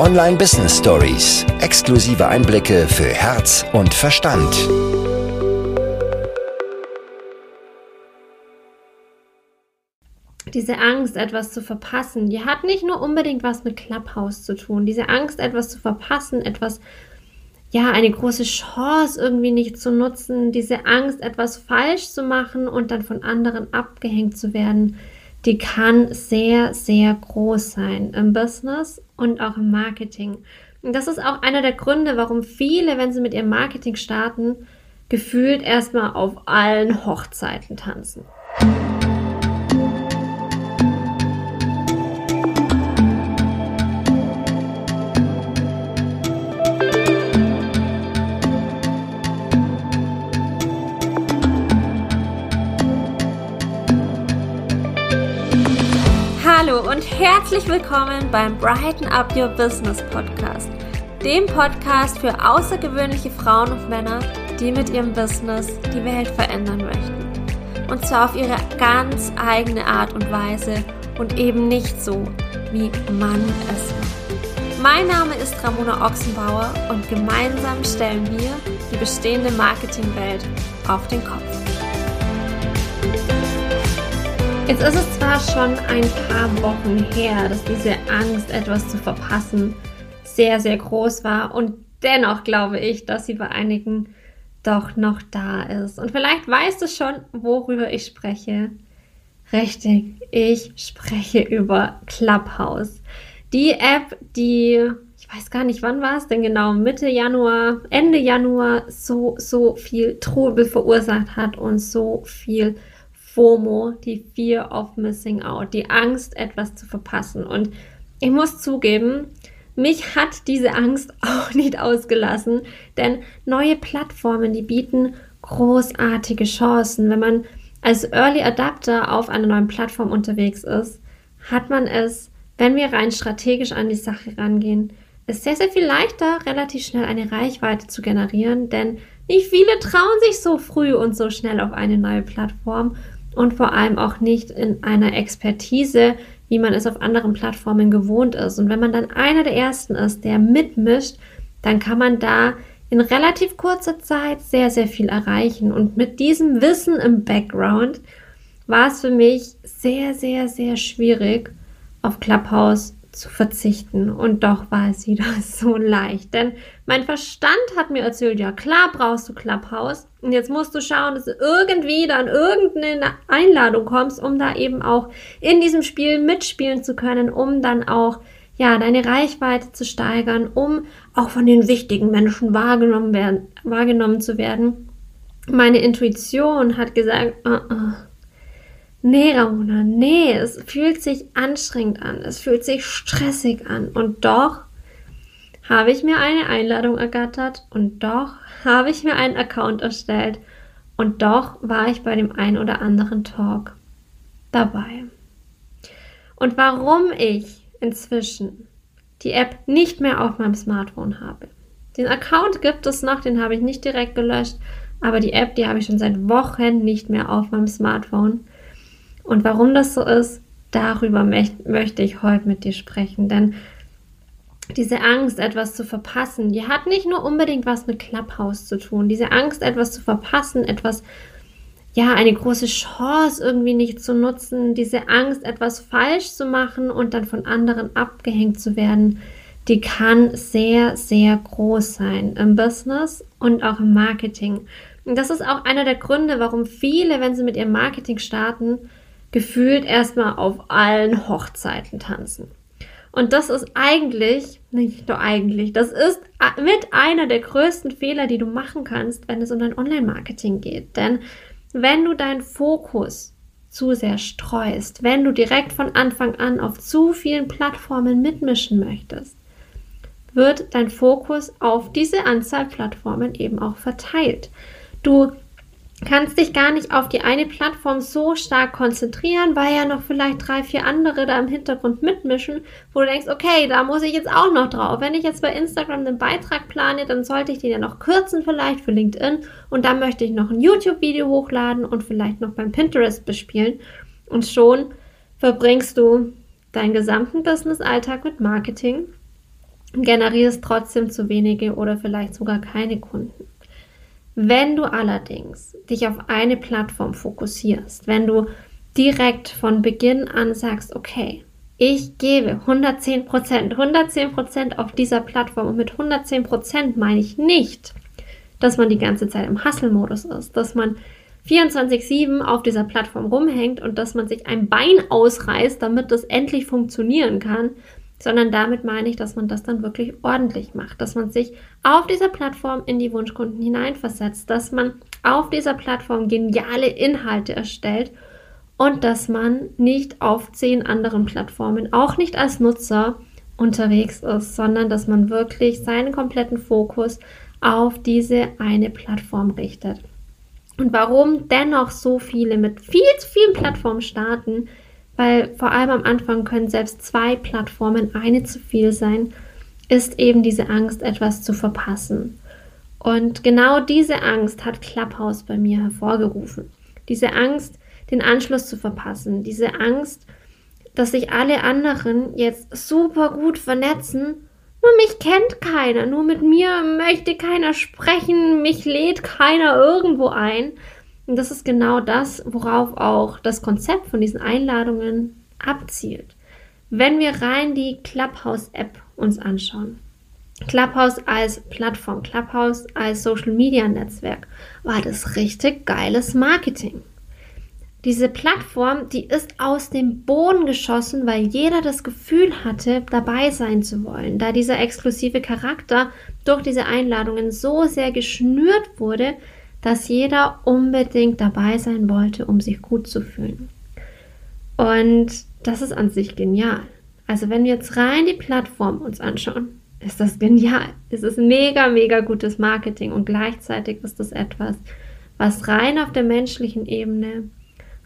Online Business Stories. Exklusive Einblicke für Herz und Verstand. Diese Angst, etwas zu verpassen, die hat nicht nur unbedingt was mit Clubhouse zu tun. Diese Angst, etwas zu verpassen, etwas, ja, eine große Chance irgendwie nicht zu nutzen, diese Angst, etwas falsch zu machen und dann von anderen abgehängt zu werden, die kann sehr, sehr groß sein im Business und auch im Marketing. Und das ist auch einer der Gründe, warum viele, wenn sie mit ihrem Marketing starten, gefühlt erstmal auf allen Hochzeiten tanzen. Herzlich willkommen beim Brighten Up Your Business Podcast, dem Podcast für außergewöhnliche Frauen und Männer, die mit ihrem Business die Welt verändern möchten. Und zwar auf ihre ganz eigene Art und Weise und eben nicht so, wie man es macht. Mein Name ist Ramona Ochsenbauer und gemeinsam stellen wir die bestehende Marketingwelt auf den Kopf. Jetzt ist es zwar schon ein paar Wochen her, dass diese Angst, etwas zu verpassen, sehr, sehr groß war und dennoch glaube ich, dass sie bei einigen doch noch da ist. Und vielleicht weißt du schon, worüber ich spreche. Richtig, ich spreche über Clubhouse. Die App, die, ich weiß gar nicht, wann war es denn genau, Mitte Januar, Ende Januar so, so viel Trubel verursacht hat und so viel FOMO, die Fear of Missing Out, die Angst, etwas zu verpassen. Und ich muss zugeben, mich hat diese Angst auch nicht ausgelassen, denn neue Plattformen, die bieten großartige Chancen. Wenn man als Early Adapter auf einer neuen Plattform unterwegs ist, hat man es, wenn wir rein strategisch an die Sache rangehen, ist sehr, sehr viel leichter, relativ schnell eine Reichweite zu generieren, denn nicht viele trauen sich so früh und so schnell auf eine neue Plattform und vor allem auch nicht in einer Expertise, wie man es auf anderen Plattformen gewohnt ist. Und wenn man dann einer der ersten ist, der mitmischt, dann kann man da in relativ kurzer Zeit sehr, sehr viel erreichen. Und mit diesem Wissen im Background war es für mich sehr, sehr, sehr schwierig, auf Clubhouse zu verzichten. Und doch war es wieder so leicht. Denn mein Verstand hat mir erzählt, ja klar brauchst du Clubhouse. Und jetzt musst du schauen, dass du irgendwie dann irgendeine Einladung kommst, um da eben auch in diesem Spiel mitspielen zu können, um dann auch ja, deine Reichweite zu steigern, um auch von den wichtigen Menschen wahrgenommen, werden, wahrgenommen zu werden. Meine Intuition hat gesagt, uh -uh, Nee, Ramona, nee, es fühlt sich anstrengend an, es fühlt sich stressig an. Und doch habe ich mir eine Einladung ergattert und doch habe ich mir einen Account erstellt und doch war ich bei dem ein oder anderen Talk dabei. Und warum ich inzwischen die App nicht mehr auf meinem Smartphone habe. Den Account gibt es noch, den habe ich nicht direkt gelöscht, aber die App, die habe ich schon seit Wochen nicht mehr auf meinem Smartphone. Und warum das so ist, darüber möchte ich heute mit dir sprechen. Denn diese Angst, etwas zu verpassen, die hat nicht nur unbedingt was mit Clubhouse zu tun. Diese Angst, etwas zu verpassen, etwas, ja, eine große Chance irgendwie nicht zu nutzen, diese Angst, etwas falsch zu machen und dann von anderen abgehängt zu werden, die kann sehr, sehr groß sein im Business und auch im Marketing. Und das ist auch einer der Gründe, warum viele, wenn sie mit ihrem Marketing starten, gefühlt erstmal auf allen Hochzeiten tanzen. Und das ist eigentlich, nicht nur eigentlich, das ist mit einer der größten Fehler, die du machen kannst, wenn es um dein Online-Marketing geht. Denn wenn du deinen Fokus zu sehr streust, wenn du direkt von Anfang an auf zu vielen Plattformen mitmischen möchtest, wird dein Fokus auf diese Anzahl Plattformen eben auch verteilt. Du kannst dich gar nicht auf die eine Plattform so stark konzentrieren, weil ja noch vielleicht drei, vier andere da im Hintergrund mitmischen, wo du denkst, okay, da muss ich jetzt auch noch drauf. Wenn ich jetzt bei Instagram einen Beitrag plane, dann sollte ich den ja noch kürzen vielleicht für LinkedIn und dann möchte ich noch ein YouTube-Video hochladen und vielleicht noch beim Pinterest bespielen und schon verbringst du deinen gesamten Business-Alltag mit Marketing generierst trotzdem zu wenige oder vielleicht sogar keine Kunden. Wenn du allerdings dich auf eine Plattform fokussierst, wenn du direkt von Beginn an sagst, okay, ich gebe 110 Prozent, 110 Prozent auf dieser Plattform und mit 110 Prozent meine ich nicht, dass man die ganze Zeit im Hustle-Modus ist, dass man 24-7 auf dieser Plattform rumhängt und dass man sich ein Bein ausreißt, damit das endlich funktionieren kann, sondern damit meine ich, dass man das dann wirklich ordentlich macht, dass man sich auf dieser Plattform in die Wunschkunden hineinversetzt, dass man auf dieser Plattform geniale Inhalte erstellt und dass man nicht auf zehn anderen Plattformen, auch nicht als Nutzer, unterwegs ist, sondern dass man wirklich seinen kompletten Fokus auf diese eine Plattform richtet. Und warum dennoch so viele mit viel zu vielen Plattformen starten, weil vor allem am Anfang können selbst zwei Plattformen eine zu viel sein, ist eben diese Angst, etwas zu verpassen. Und genau diese Angst hat Clubhouse bei mir hervorgerufen. Diese Angst, den Anschluss zu verpassen. Diese Angst, dass sich alle anderen jetzt super gut vernetzen. Nur mich kennt keiner, nur mit mir möchte keiner sprechen, mich lädt keiner irgendwo ein. Und das ist genau das, worauf auch das Konzept von diesen Einladungen abzielt. Wenn wir rein die Clubhouse-App uns anschauen, Clubhouse als Plattform, Clubhouse als Social-Media-Netzwerk, war das richtig geiles Marketing. Diese Plattform, die ist aus dem Boden geschossen, weil jeder das Gefühl hatte, dabei sein zu wollen, da dieser exklusive Charakter durch diese Einladungen so sehr geschnürt wurde, dass jeder unbedingt dabei sein wollte, um sich gut zu fühlen. Und das ist an sich genial. Also wenn wir jetzt rein die Plattform uns anschauen, ist das genial. Es ist mega, mega gutes Marketing und gleichzeitig ist das etwas, was rein auf der menschlichen Ebene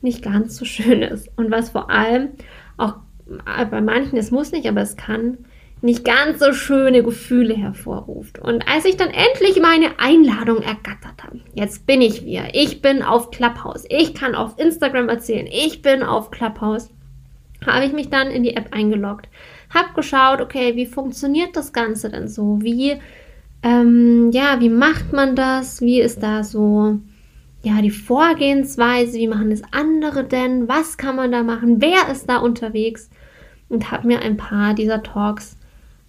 nicht ganz so schön ist und was vor allem auch bei manchen, es muss nicht, aber es kann nicht ganz so schöne Gefühle hervorruft. Und als ich dann endlich meine Einladung ergattert habe, jetzt bin ich wieder, ich bin auf Clubhouse, ich kann auf Instagram erzählen, ich bin auf Clubhouse, habe ich mich dann in die App eingeloggt, habe geschaut, okay, wie funktioniert das Ganze denn so? Wie, ähm, ja, wie macht man das? Wie ist da so ja, die Vorgehensweise, wie machen es andere denn, was kann man da machen, wer ist da unterwegs? Und habe mir ein paar dieser Talks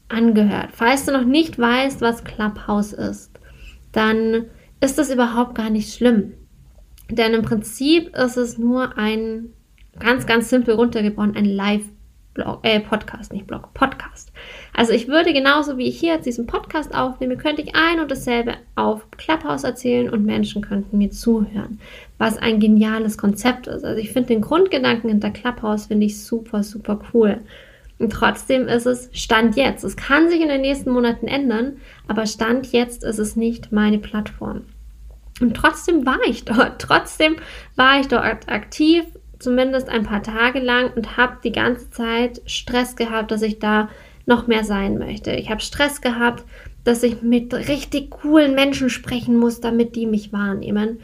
angehört. Falls du noch nicht weißt, was Clubhouse ist, dann ist das überhaupt gar nicht schlimm. Denn im Prinzip ist es nur ein ganz, ganz simpel runtergebrochen, ein Live Blog, äh, Podcast, nicht Blog, Podcast. Also ich würde genauso wie ich hier jetzt diesen Podcast aufnehme, könnte ich ein und dasselbe auf Clubhouse erzählen und Menschen könnten mir zuhören, was ein geniales Konzept ist. Also ich finde den Grundgedanken hinter Clubhouse finde ich super, super cool. Und trotzdem ist es Stand jetzt. Es kann sich in den nächsten Monaten ändern, aber Stand jetzt ist es nicht meine Plattform. Und trotzdem war ich dort. Trotzdem war ich dort aktiv, zumindest ein paar Tage lang und habe die ganze Zeit Stress gehabt, dass ich da noch mehr sein möchte. Ich habe Stress gehabt, dass ich mit richtig coolen Menschen sprechen muss, damit die mich wahrnehmen.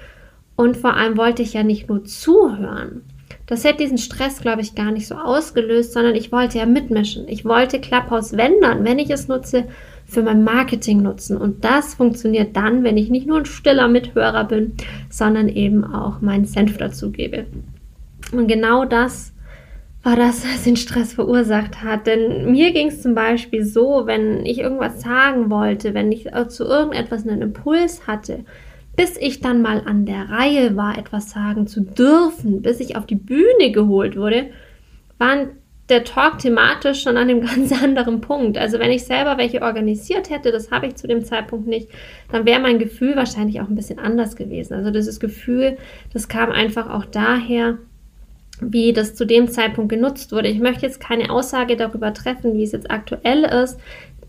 Und vor allem wollte ich ja nicht nur zuhören. Das hätte diesen Stress, glaube ich, gar nicht so ausgelöst, sondern ich wollte ja mitmischen. Ich wollte Clubhouse, wenn wenn ich es nutze, für mein Marketing nutzen. Und das funktioniert dann, wenn ich nicht nur ein stiller Mithörer bin, sondern eben auch meinen Senf dazugebe. Und genau das war das, was den Stress verursacht hat. Denn mir ging es zum Beispiel so, wenn ich irgendwas sagen wollte, wenn ich zu irgendetwas einen Impuls hatte, bis ich dann mal an der Reihe war, etwas sagen zu dürfen, bis ich auf die Bühne geholt wurde, waren der Talk thematisch schon an einem ganz anderen Punkt. Also wenn ich selber welche organisiert hätte, das habe ich zu dem Zeitpunkt nicht, dann wäre mein Gefühl wahrscheinlich auch ein bisschen anders gewesen. Also dieses Gefühl, das kam einfach auch daher, wie das zu dem Zeitpunkt genutzt wurde. Ich möchte jetzt keine Aussage darüber treffen, wie es jetzt aktuell ist,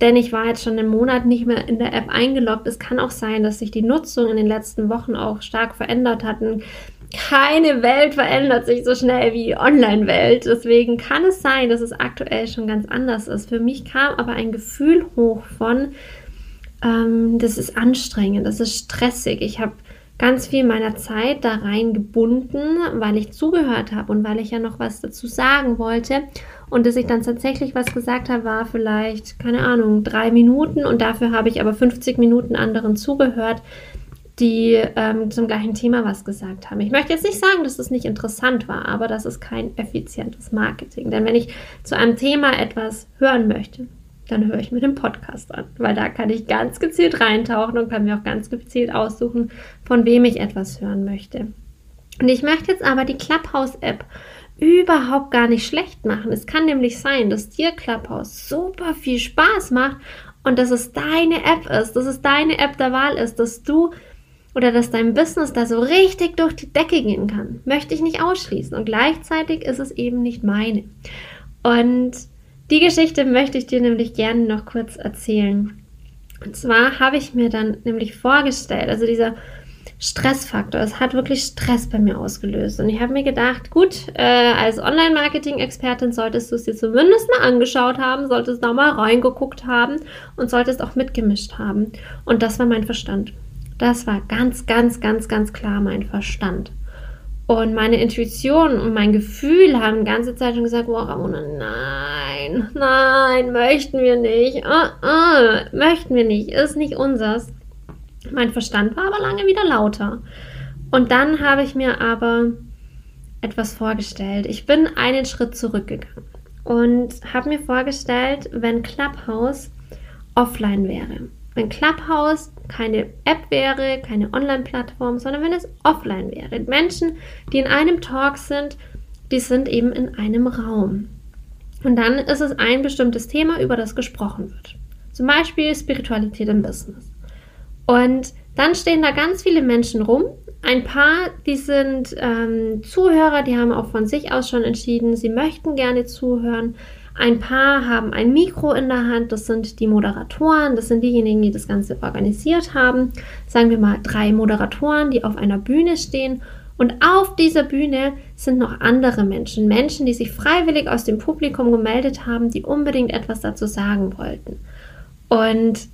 denn ich war jetzt schon einen Monat nicht mehr in der App eingeloggt. Es kann auch sein, dass sich die Nutzung in den letzten Wochen auch stark verändert hat. Keine Welt verändert sich so schnell wie Online-Welt. Deswegen kann es sein, dass es aktuell schon ganz anders ist. Für mich kam aber ein Gefühl hoch von, ähm, das ist anstrengend, das ist stressig. Ich habe ganz viel meiner Zeit da rein gebunden, weil ich zugehört habe und weil ich ja noch was dazu sagen wollte. Und dass ich dann tatsächlich was gesagt habe, war vielleicht, keine Ahnung, drei Minuten und dafür habe ich aber 50 Minuten anderen zugehört, die ähm, zum gleichen Thema was gesagt haben. Ich möchte jetzt nicht sagen, dass es nicht interessant war, aber das ist kein effizientes Marketing. Denn wenn ich zu einem Thema etwas hören möchte, dann höre ich mir den Podcast an, weil da kann ich ganz gezielt reintauchen und kann mir auch ganz gezielt aussuchen, von wem ich etwas hören möchte. Und ich möchte jetzt aber die Clubhouse-App überhaupt gar nicht schlecht machen. Es kann nämlich sein, dass dir Clubhouse super viel Spaß macht und dass es deine App ist, dass es deine App der Wahl ist, dass du oder dass dein Business da so richtig durch die Decke gehen kann. Möchte ich nicht ausschließen. Und gleichzeitig ist es eben nicht meine. Und die Geschichte möchte ich dir nämlich gerne noch kurz erzählen. Und zwar habe ich mir dann nämlich vorgestellt, also dieser Stressfaktor, es hat wirklich Stress bei mir ausgelöst. Und ich habe mir gedacht, gut, äh, als Online-Marketing-Expertin solltest du es dir zumindest mal angeschaut haben, solltest da mal reingeguckt haben und solltest auch mitgemischt haben. Und das war mein Verstand. Das war ganz, ganz, ganz, ganz klar mein Verstand. Und meine Intuition und mein Gefühl haben die ganze Zeit schon gesagt, wow, Ramona, nein, nein, möchten wir nicht, uh, uh, möchten wir nicht, ist nicht unsers. Mein Verstand war aber lange wieder lauter. Und dann habe ich mir aber etwas vorgestellt. Ich bin einen Schritt zurückgegangen und habe mir vorgestellt, wenn Clubhouse offline wäre. Wenn Clubhouse keine App wäre, keine Online-Plattform, sondern wenn es offline wäre. Menschen, die in einem Talk sind, die sind eben in einem Raum. Und dann ist es ein bestimmtes Thema, über das gesprochen wird. Zum Beispiel Spiritualität im Business. Und dann stehen da ganz viele Menschen rum. Ein paar, die sind ähm, Zuhörer, die haben auch von sich aus schon entschieden, sie möchten gerne zuhören. Ein paar haben ein Mikro in der Hand, das sind die Moderatoren, das sind diejenigen, die das Ganze organisiert haben. Sagen wir mal drei Moderatoren, die auf einer Bühne stehen. Und auf dieser Bühne sind noch andere Menschen, Menschen, die sich freiwillig aus dem Publikum gemeldet haben, die unbedingt etwas dazu sagen wollten. Und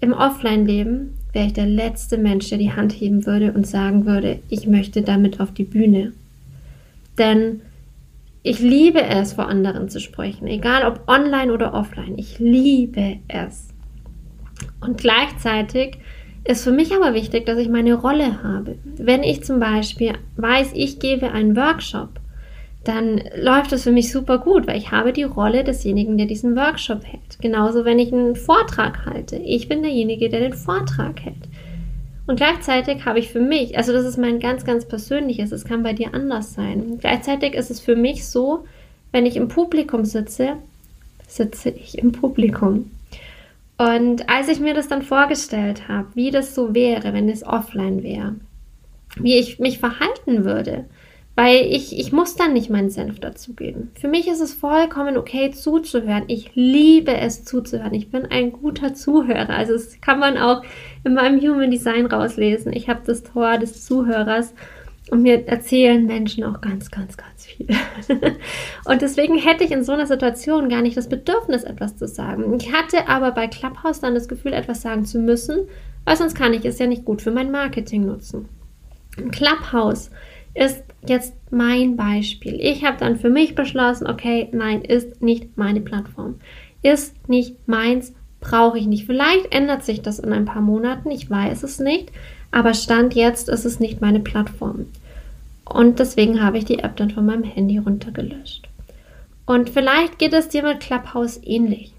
im Offline-Leben wäre ich der letzte Mensch, der die Hand heben würde und sagen würde, ich möchte damit auf die Bühne. Denn ich liebe es, vor anderen zu sprechen, egal ob online oder offline. Ich liebe es. Und gleichzeitig ist für mich aber wichtig, dass ich meine Rolle habe. Wenn ich zum Beispiel weiß, ich gebe einen Workshop, dann läuft es für mich super gut, weil ich habe die Rolle desjenigen, der diesen Workshop hält. Genauso, wenn ich einen Vortrag halte. Ich bin derjenige, der den Vortrag hält. Und gleichzeitig habe ich für mich, also das ist mein ganz, ganz persönliches, es kann bei dir anders sein. Gleichzeitig ist es für mich so, wenn ich im Publikum sitze, sitze ich im Publikum. Und als ich mir das dann vorgestellt habe, wie das so wäre, wenn es offline wäre, wie ich mich verhalten würde, weil ich, ich muss dann nicht meinen Senf dazugeben. Für mich ist es vollkommen okay zuzuhören. Ich liebe es zuzuhören. Ich bin ein guter Zuhörer. Also das kann man auch in meinem Human Design rauslesen. Ich habe das Tor des Zuhörers und mir erzählen Menschen auch ganz, ganz, ganz viel. und deswegen hätte ich in so einer Situation gar nicht das Bedürfnis, etwas zu sagen. Ich hatte aber bei Clubhouse dann das Gefühl, etwas sagen zu müssen, weil sonst kann ich es ja nicht gut für mein Marketing nutzen. Clubhouse ist jetzt mein Beispiel. Ich habe dann für mich beschlossen, okay, nein, ist nicht meine Plattform. Ist nicht meins, brauche ich nicht. Vielleicht ändert sich das in ein paar Monaten, ich weiß es nicht, aber Stand jetzt ist es nicht meine Plattform. Und deswegen habe ich die App dann von meinem Handy runtergelöscht. Und vielleicht geht es dir mit Clubhouse ähnlich.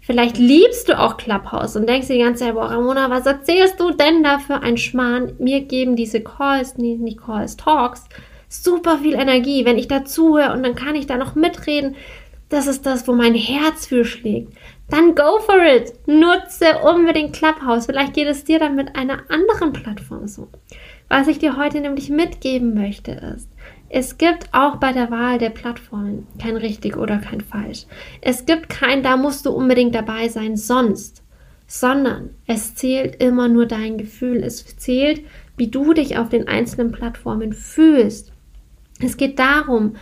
Vielleicht liebst du auch Clubhouse und denkst dir die ganze Zeit, boah, Ramona, was erzählst du denn da für ein Schmarrn? Mir geben diese Calls, nee, nicht Calls, Talks, super viel Energie, wenn ich da zuhöre und dann kann ich da noch mitreden. Das ist das, wo mein Herz für schlägt. Dann go for it. Nutze unbedingt Clubhouse. Vielleicht geht es dir dann mit einer anderen Plattform so. Was ich dir heute nämlich mitgeben möchte ist, es gibt auch bei der Wahl der Plattformen kein richtig oder kein falsch. Es gibt kein, da musst du unbedingt dabei sein, sonst, sondern es zählt immer nur dein Gefühl. Es zählt, wie du dich auf den einzelnen Plattformen fühlst. Es geht darum,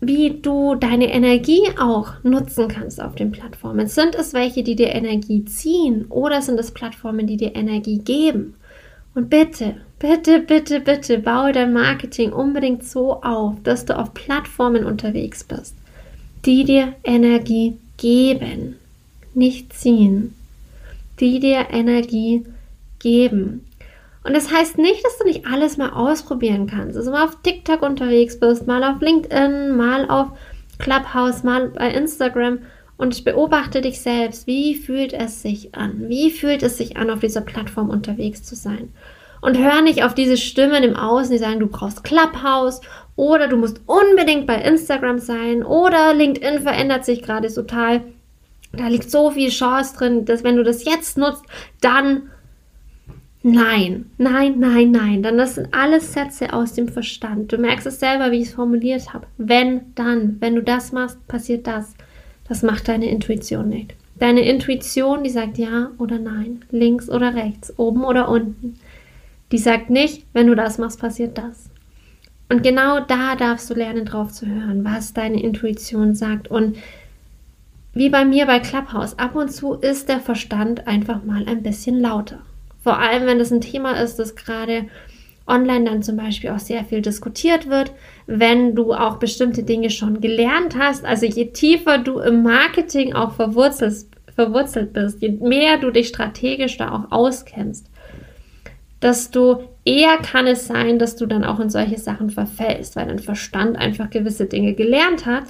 wie du deine Energie auch nutzen kannst auf den Plattformen. Sind es welche, die dir Energie ziehen oder sind es Plattformen, die dir Energie geben? Und bitte, bitte, bitte, bitte baue dein Marketing unbedingt so auf, dass du auf Plattformen unterwegs bist, die dir Energie geben, nicht ziehen, die dir Energie geben. Und das heißt nicht, dass du nicht alles mal ausprobieren kannst. Also mal auf TikTok unterwegs bist, mal auf LinkedIn, mal auf Clubhouse, mal bei Instagram und beobachte dich selbst. Wie fühlt es sich an? Wie fühlt es sich an, auf dieser Plattform unterwegs zu sein? Und hör nicht auf diese Stimmen im Außen, die sagen, du brauchst Clubhouse oder du musst unbedingt bei Instagram sein oder LinkedIn verändert sich gerade total. Da liegt so viel Chance drin, dass wenn du das jetzt nutzt, dann Nein, nein, nein, nein. Dann das sind alles Sätze aus dem Verstand. Du merkst es selber, wie ich es formuliert habe. Wenn, dann. Wenn du das machst, passiert das. Das macht deine Intuition nicht. Deine Intuition, die sagt ja oder nein, links oder rechts, oben oder unten. Die sagt nicht, wenn du das machst, passiert das. Und genau da darfst du lernen, drauf zu hören, was deine Intuition sagt. Und wie bei mir bei Clubhouse, ab und zu ist der Verstand einfach mal ein bisschen lauter. Vor allem, wenn das ein Thema ist, das gerade online dann zum Beispiel auch sehr viel diskutiert wird, wenn du auch bestimmte Dinge schon gelernt hast. Also je tiefer du im Marketing auch verwurzelt, verwurzelt bist, je mehr du dich strategisch da auch auskennst, desto eher kann es sein, dass du dann auch in solche Sachen verfällst, weil dein Verstand einfach gewisse Dinge gelernt hat,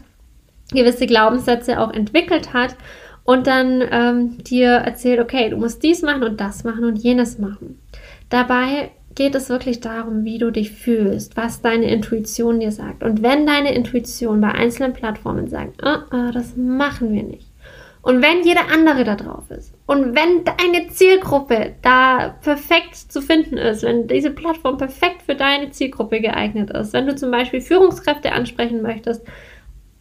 gewisse Glaubenssätze auch entwickelt hat und dann ähm, dir erzählt, okay, du musst dies machen und das machen und jenes machen. Dabei geht es wirklich darum, wie du dich fühlst, was deine Intuition dir sagt. Und wenn deine Intuition bei einzelnen Plattformen sagt, oh, oh, das machen wir nicht. Und wenn jeder andere da drauf ist und wenn deine Zielgruppe da perfekt zu finden ist, wenn diese Plattform perfekt für deine Zielgruppe geeignet ist, wenn du zum Beispiel Führungskräfte ansprechen möchtest,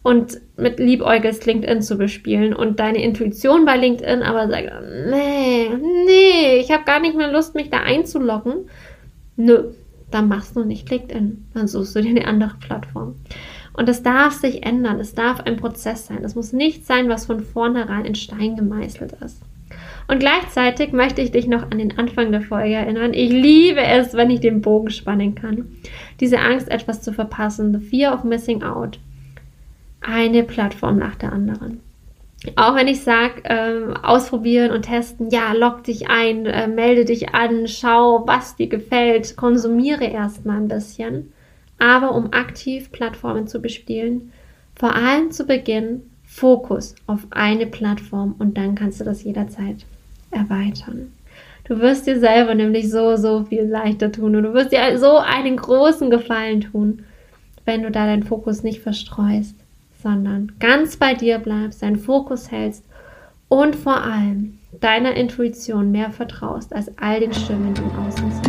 und mit liebäugelst LinkedIn zu bespielen und deine Intuition bei LinkedIn aber sagt, nee, nee, ich habe gar nicht mehr Lust, mich da einzuloggen. Nö, dann machst du nicht LinkedIn. Dann suchst du dir eine andere Plattform. Und das darf sich ändern. Es darf ein Prozess sein. Es muss nicht sein, was von vornherein in Stein gemeißelt ist. Und gleichzeitig möchte ich dich noch an den Anfang der Folge erinnern. Ich liebe es, wenn ich den Bogen spannen kann. Diese Angst, etwas zu verpassen. The fear of missing out eine Plattform nach der anderen. Auch wenn ich sage, ähm, ausprobieren und testen, ja, log dich ein, äh, melde dich an, schau, was dir gefällt, konsumiere erstmal ein bisschen. Aber um aktiv Plattformen zu bespielen, vor allem zu Beginn Fokus auf eine Plattform und dann kannst du das jederzeit erweitern. Du wirst dir selber nämlich so, so viel leichter tun und du wirst dir so einen großen Gefallen tun, wenn du da deinen Fokus nicht verstreust sondern ganz bei dir bleibst, deinen Fokus hältst und vor allem deiner Intuition mehr vertraust als all den Stimmen im Außen.